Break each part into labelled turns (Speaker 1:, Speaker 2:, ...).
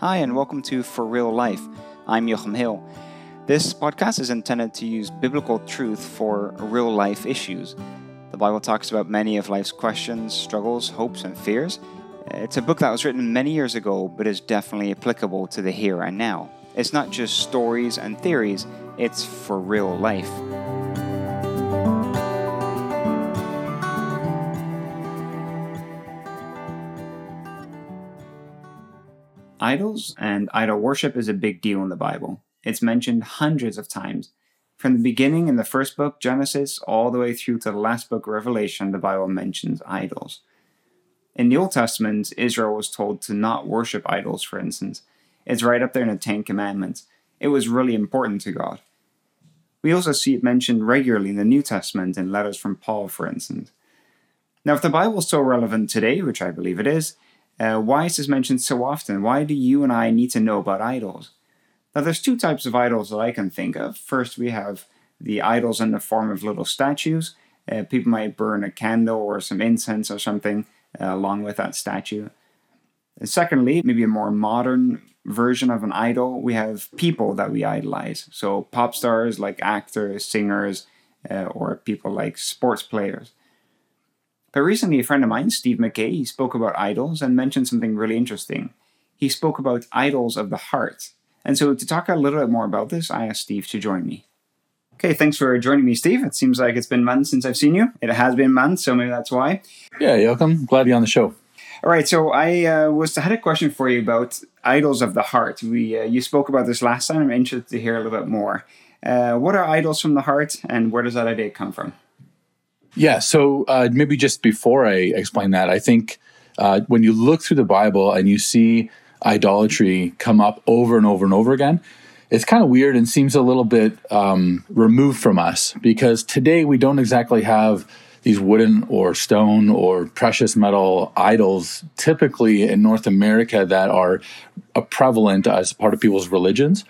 Speaker 1: Hi, and welcome to For Real Life. I'm Joachim Hill. This podcast is intended to use biblical truth for real life issues. The Bible talks about many of life's questions, struggles, hopes, and fears. It's a book that was written many years ago, but is definitely applicable to the here and now. It's not just stories and theories, it's for real life. Idols and idol worship is a big deal in the Bible. It's mentioned hundreds of times. From the beginning in the first book, Genesis, all the way through to the last book, Revelation, the Bible mentions idols. In the Old Testament, Israel was told to not worship idols, for instance. It's right up there in the Ten Commandments. It was really important to God. We also see it mentioned regularly in the New Testament in letters from Paul, for instance. Now, if the Bible is so relevant today, which I believe it is, uh, why is this mentioned so often? Why do you and I need to know about idols? Now, there's two types of idols that I can think of. First, we have the idols in the form of little statues. Uh, people might burn a candle or some incense or something uh, along with that statue. And secondly, maybe a more modern version of an idol, we have people that we idolize. So, pop stars like actors, singers, uh, or people like sports players. But recently, a friend of mine, Steve McKay, he spoke about idols and mentioned something really interesting. He spoke about idols of the heart. And so, to talk a little bit more about this, I asked Steve to join me. Okay, thanks for joining me, Steve. It seems like it's been months since I've seen you. It has been months, so maybe that's why.
Speaker 2: Yeah, you're welcome. Glad you're on the show.
Speaker 1: All right, so I uh, was had a question for you about idols of the heart. We uh, you spoke about this last time. I'm interested to hear a little bit more. Uh, what are idols from the heart, and where does that idea come from?
Speaker 2: Yeah, so uh, maybe just before I explain that, I think uh, when you look through the Bible and you see idolatry come up over and over and over again, it's kind of weird and seems a little bit um, removed from us because today we don't exactly have these wooden or stone or precious metal idols typically in North America that are prevalent as part of people's religions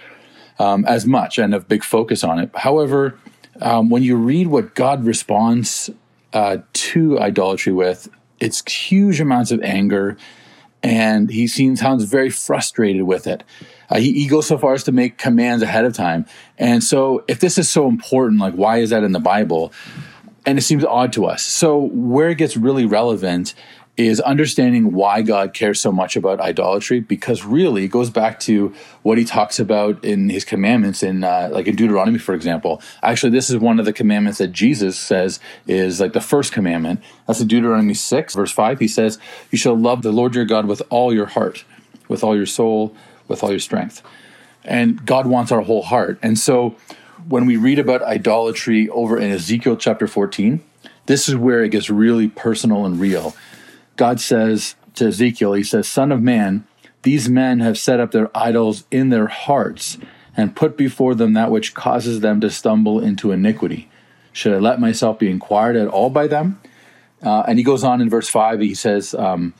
Speaker 2: um, as much and a big focus on it. However, um, when you read what God responds uh, to idolatry with, it's huge amounts of anger, and he seems sounds very frustrated with it. Uh, he, he goes so far as to make commands ahead of time. And so, if this is so important, like why is that in the Bible? And it seems odd to us. So, where it gets really relevant is understanding why God cares so much about idolatry, because really it goes back to what he talks about in his commandments, in uh, like in Deuteronomy, for example. Actually, this is one of the commandments that Jesus says is like the first commandment. That's in Deuteronomy 6, verse 5. He says, You shall love the Lord your God with all your heart, with all your soul, with all your strength. And God wants our whole heart. And so when we read about idolatry over in Ezekiel chapter 14, this is where it gets really personal and real God says to Ezekiel, He says, Son of man, these men have set up their idols in their hearts and put before them that which causes them to stumble into iniquity. Should I let myself be inquired at all by them? Uh, and he goes on in verse 5, he says, um,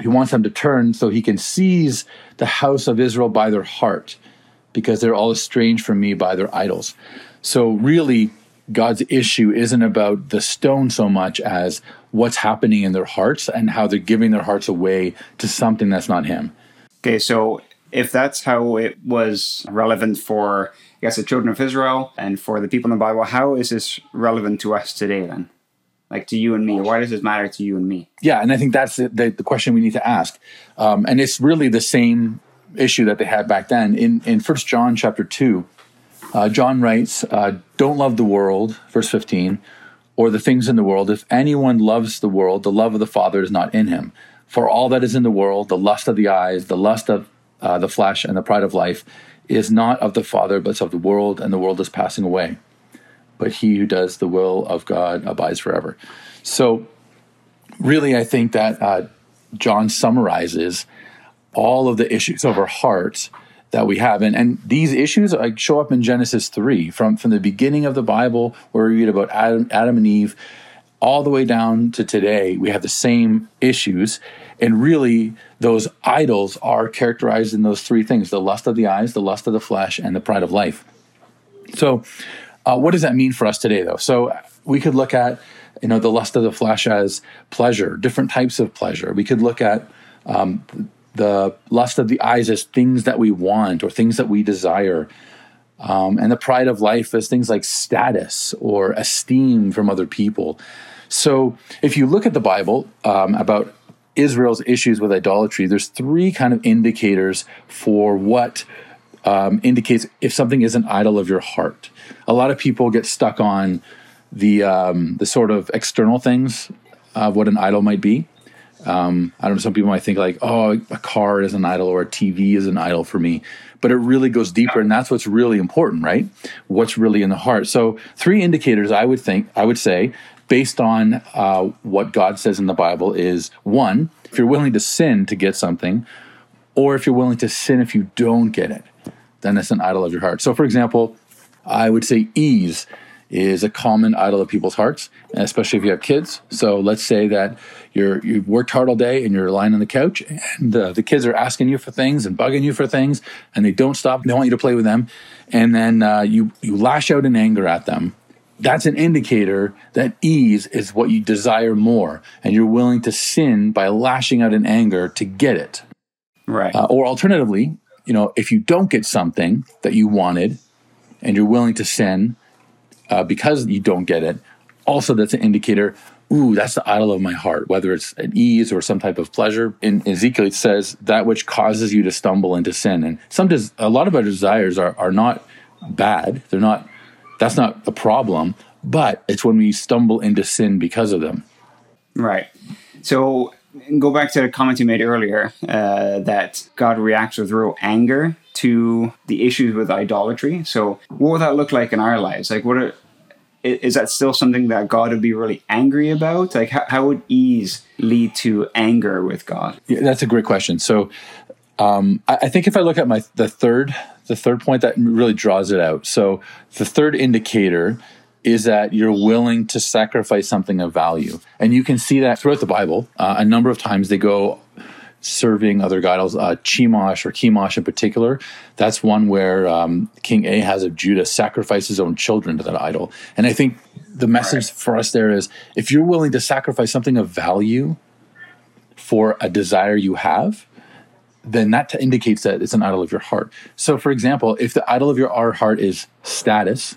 Speaker 2: he wants them to turn so he can seize the house of Israel by their heart, because they're all estranged from me by their idols. So, really, God's issue isn't about the stone so much as what's happening in their hearts and how they're giving their hearts away to something that's not Him.
Speaker 1: Okay, so if that's how it was relevant for, I guess, the children of Israel and for the people in the Bible, how is this relevant to us today then? Like to you and me? Why does this matter to you and me?
Speaker 2: Yeah, and I think that's the, the, the question we need to ask. Um, and it's really the same issue that they had back then. In, in 1 John chapter 2, uh, John writes, uh, Don't love the world, verse 15, or the things in the world. If anyone loves the world, the love of the Father is not in him. For all that is in the world, the lust of the eyes, the lust of uh, the flesh, and the pride of life, is not of the Father, but of the world, and the world is passing away. But he who does the will of God abides forever. So, really, I think that uh, John summarizes all of the issues of our hearts that we have. And, and these issues like, show up in Genesis 3 from, from the beginning of the Bible, where we read about Adam, Adam and Eve, all the way down to today. We have the same issues. And really, those idols are characterized in those three things the lust of the eyes, the lust of the flesh, and the pride of life. So, uh, what does that mean for us today, though? So, we could look at you know the lust of the flesh as pleasure different types of pleasure we could look at um, the lust of the eyes as things that we want or things that we desire. Um, and the pride of life as things like status or esteem from other people. So, if you look at the Bible um, about Israel's issues with idolatry, there's three kind of indicators for what um, indicates if something is an idol of your heart. A lot of people get stuck on the um, the sort of external things of what an idol might be. Um, I don't know. Some people might think like, oh, a car is an idol or a TV is an idol for me, but it really goes deeper, and that's what's really important, right? What's really in the heart. So, three indicators I would think I would say based on uh, what God says in the Bible is one, if you're willing to sin to get something, or if you're willing to sin if you don't get it, then it's an idol of your heart. So, for example, I would say ease is a common idol of people's hearts, especially if you have kids. So let's say that you're you've worked hard all day and you're lying on the couch, and uh, the kids are asking you for things and bugging you for things, and they don't stop. They want you to play with them, and then uh, you you lash out in anger at them. That's an indicator that ease is what you desire more, and you're willing to sin by lashing out in anger to get it.
Speaker 1: Right.
Speaker 2: Uh, or alternatively, you know, if you don't get something that you wanted, and you're willing to sin uh, because you don't get it, also that's an indicator. Ooh, that's the idol of my heart. Whether it's an ease or some type of pleasure. In Ezekiel, it says that which causes you to stumble into sin. And some, des- a lot of our desires are are not bad. They're not. That's not a problem. But it's when we stumble into sin because of them.
Speaker 1: Right. So go back to the comment you made earlier uh, that God reacts with real anger to the issues with idolatry. So, what would that look like in our lives? Like, what are, is that still something that God would be really angry about? Like, how, how would ease lead to anger with God?
Speaker 2: Yeah, that's a great question. So, um, I, I think if I look at my the third the third point that really draws it out. So, the third indicator is that you're willing to sacrifice something of value. And you can see that throughout the Bible. Uh, a number of times they go serving other idols, uh, Chemosh or Chemosh in particular. That's one where um, King Ahaz of Judah sacrificed his own children to that idol. And I think the message right. for us there is if you're willing to sacrifice something of value for a desire you have, then that t- indicates that it's an idol of your heart. So, for example, if the idol of your our heart is status,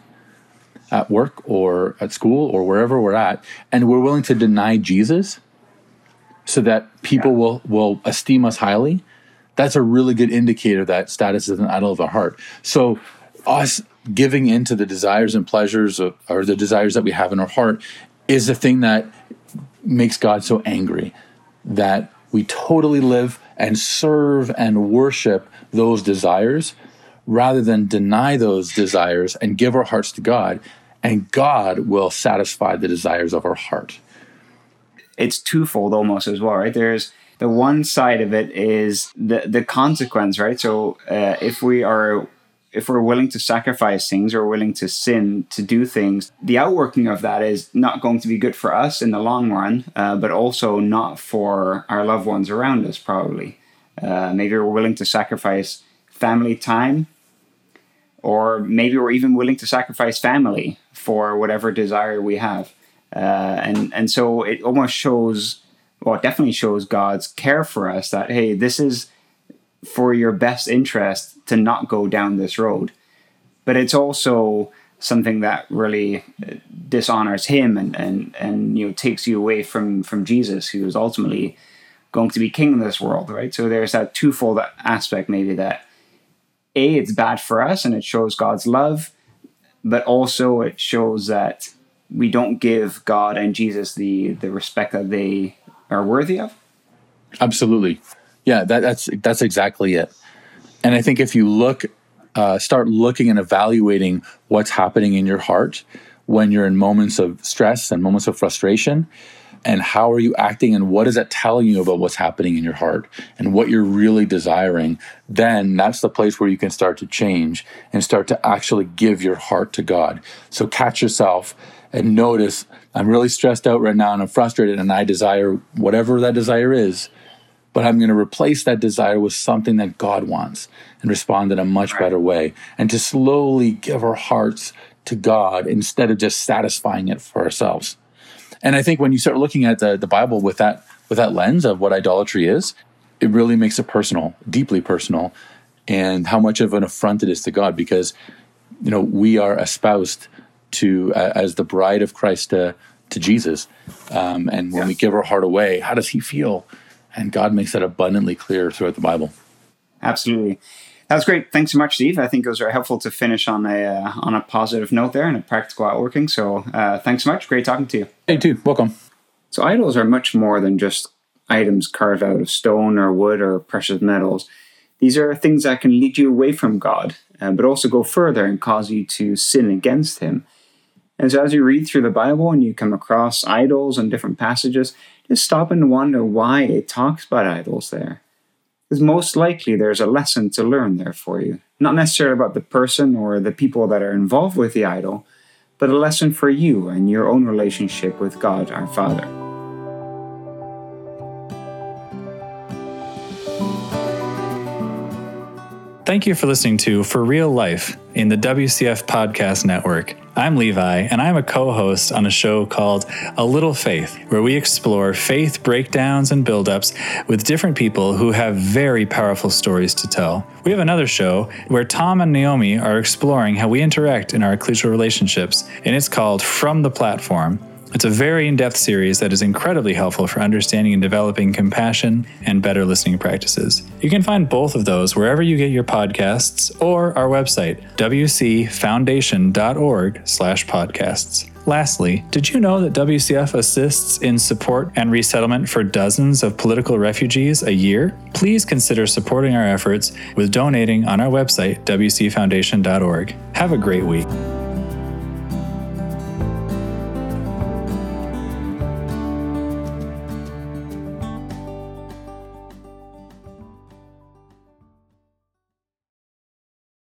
Speaker 2: at work or at school or wherever we're at, and we're willing to deny Jesus so that people yeah. will, will esteem us highly, that's a really good indicator that status is an idol of our heart. So, us giving into the desires and pleasures of, or the desires that we have in our heart is the thing that makes God so angry that we totally live and serve and worship those desires rather than deny those desires and give our hearts to God and God will satisfy the desires of our heart.
Speaker 1: It's twofold almost as well, right? There's the one side of it is the the consequence, right? So uh, if we are if we're willing to sacrifice things or willing to sin to do things, the outworking of that is not going to be good for us in the long run, uh, but also not for our loved ones around us, probably. Uh, maybe we're willing to sacrifice family time or maybe we're even willing to sacrifice family for whatever desire we have. Uh, and and so it almost shows, well, it definitely shows God's care for us that hey, this is for your best interest to not go down this road. But it's also something that really uh, dishonors Him and and and you know takes you away from from Jesus, who is ultimately going to be king in this world, right? So there's that twofold aspect maybe that a it's bad for us and it shows God's love, but also it shows that we don't give God and Jesus the the respect that they are worthy of.
Speaker 2: Absolutely, yeah. That, that's that's exactly it. And I think if you look, uh, start looking and evaluating what's happening in your heart when you're in moments of stress and moments of frustration, and how are you acting and what is that telling you about what's happening in your heart and what you're really desiring then that's the place where you can start to change and start to actually give your heart to god so catch yourself and notice i'm really stressed out right now and i'm frustrated and i desire whatever that desire is but i'm going to replace that desire with something that god wants and respond in a much better way. And to slowly give our hearts to god instead of just satisfying it for ourselves. And I think when you start looking at the, the Bible with that with that lens of what idolatry is, it really makes it personal, deeply personal, and how much of an affront it is to God because you know we are espoused to uh, as the bride of Christ to to Jesus, um, and when we give our heart away, how does He feel? And God makes that abundantly clear throughout the Bible.
Speaker 1: Absolutely. That was great. Thanks so much, Steve. I think it was very helpful to finish on a uh, on a positive note there and a practical outworking. So uh, thanks so much. Great talking to you.
Speaker 2: Hey, too. Welcome.
Speaker 1: So idols are much more than just items carved out of stone or wood or precious metals. These are things that can lead you away from God, uh, but also go further and cause you to sin against Him. And so, as you read through the Bible and you come across idols and different passages, just stop and wonder why it talks about idols there. Because most likely there's a lesson to learn there for you. Not necessarily about the person or the people that are involved with the idol, but a lesson for you and your own relationship with God our Father.
Speaker 3: Thank you for listening to For Real Life in the WCF Podcast Network. I'm Levi, and I'm a co host on a show called A Little Faith, where we explore faith breakdowns and buildups with different people who have very powerful stories to tell. We have another show where Tom and Naomi are exploring how we interact in our ecclesial relationships, and it's called From the Platform. It's a very in depth series that is incredibly helpful for understanding and developing compassion and better listening practices. You can find both of those wherever you get your podcasts or our website, wcfoundation.org/slash podcasts. Lastly, did you know that WCF assists in support and resettlement for dozens of political refugees a year? Please consider supporting our efforts with donating on our website, wcfoundation.org. Have a great week.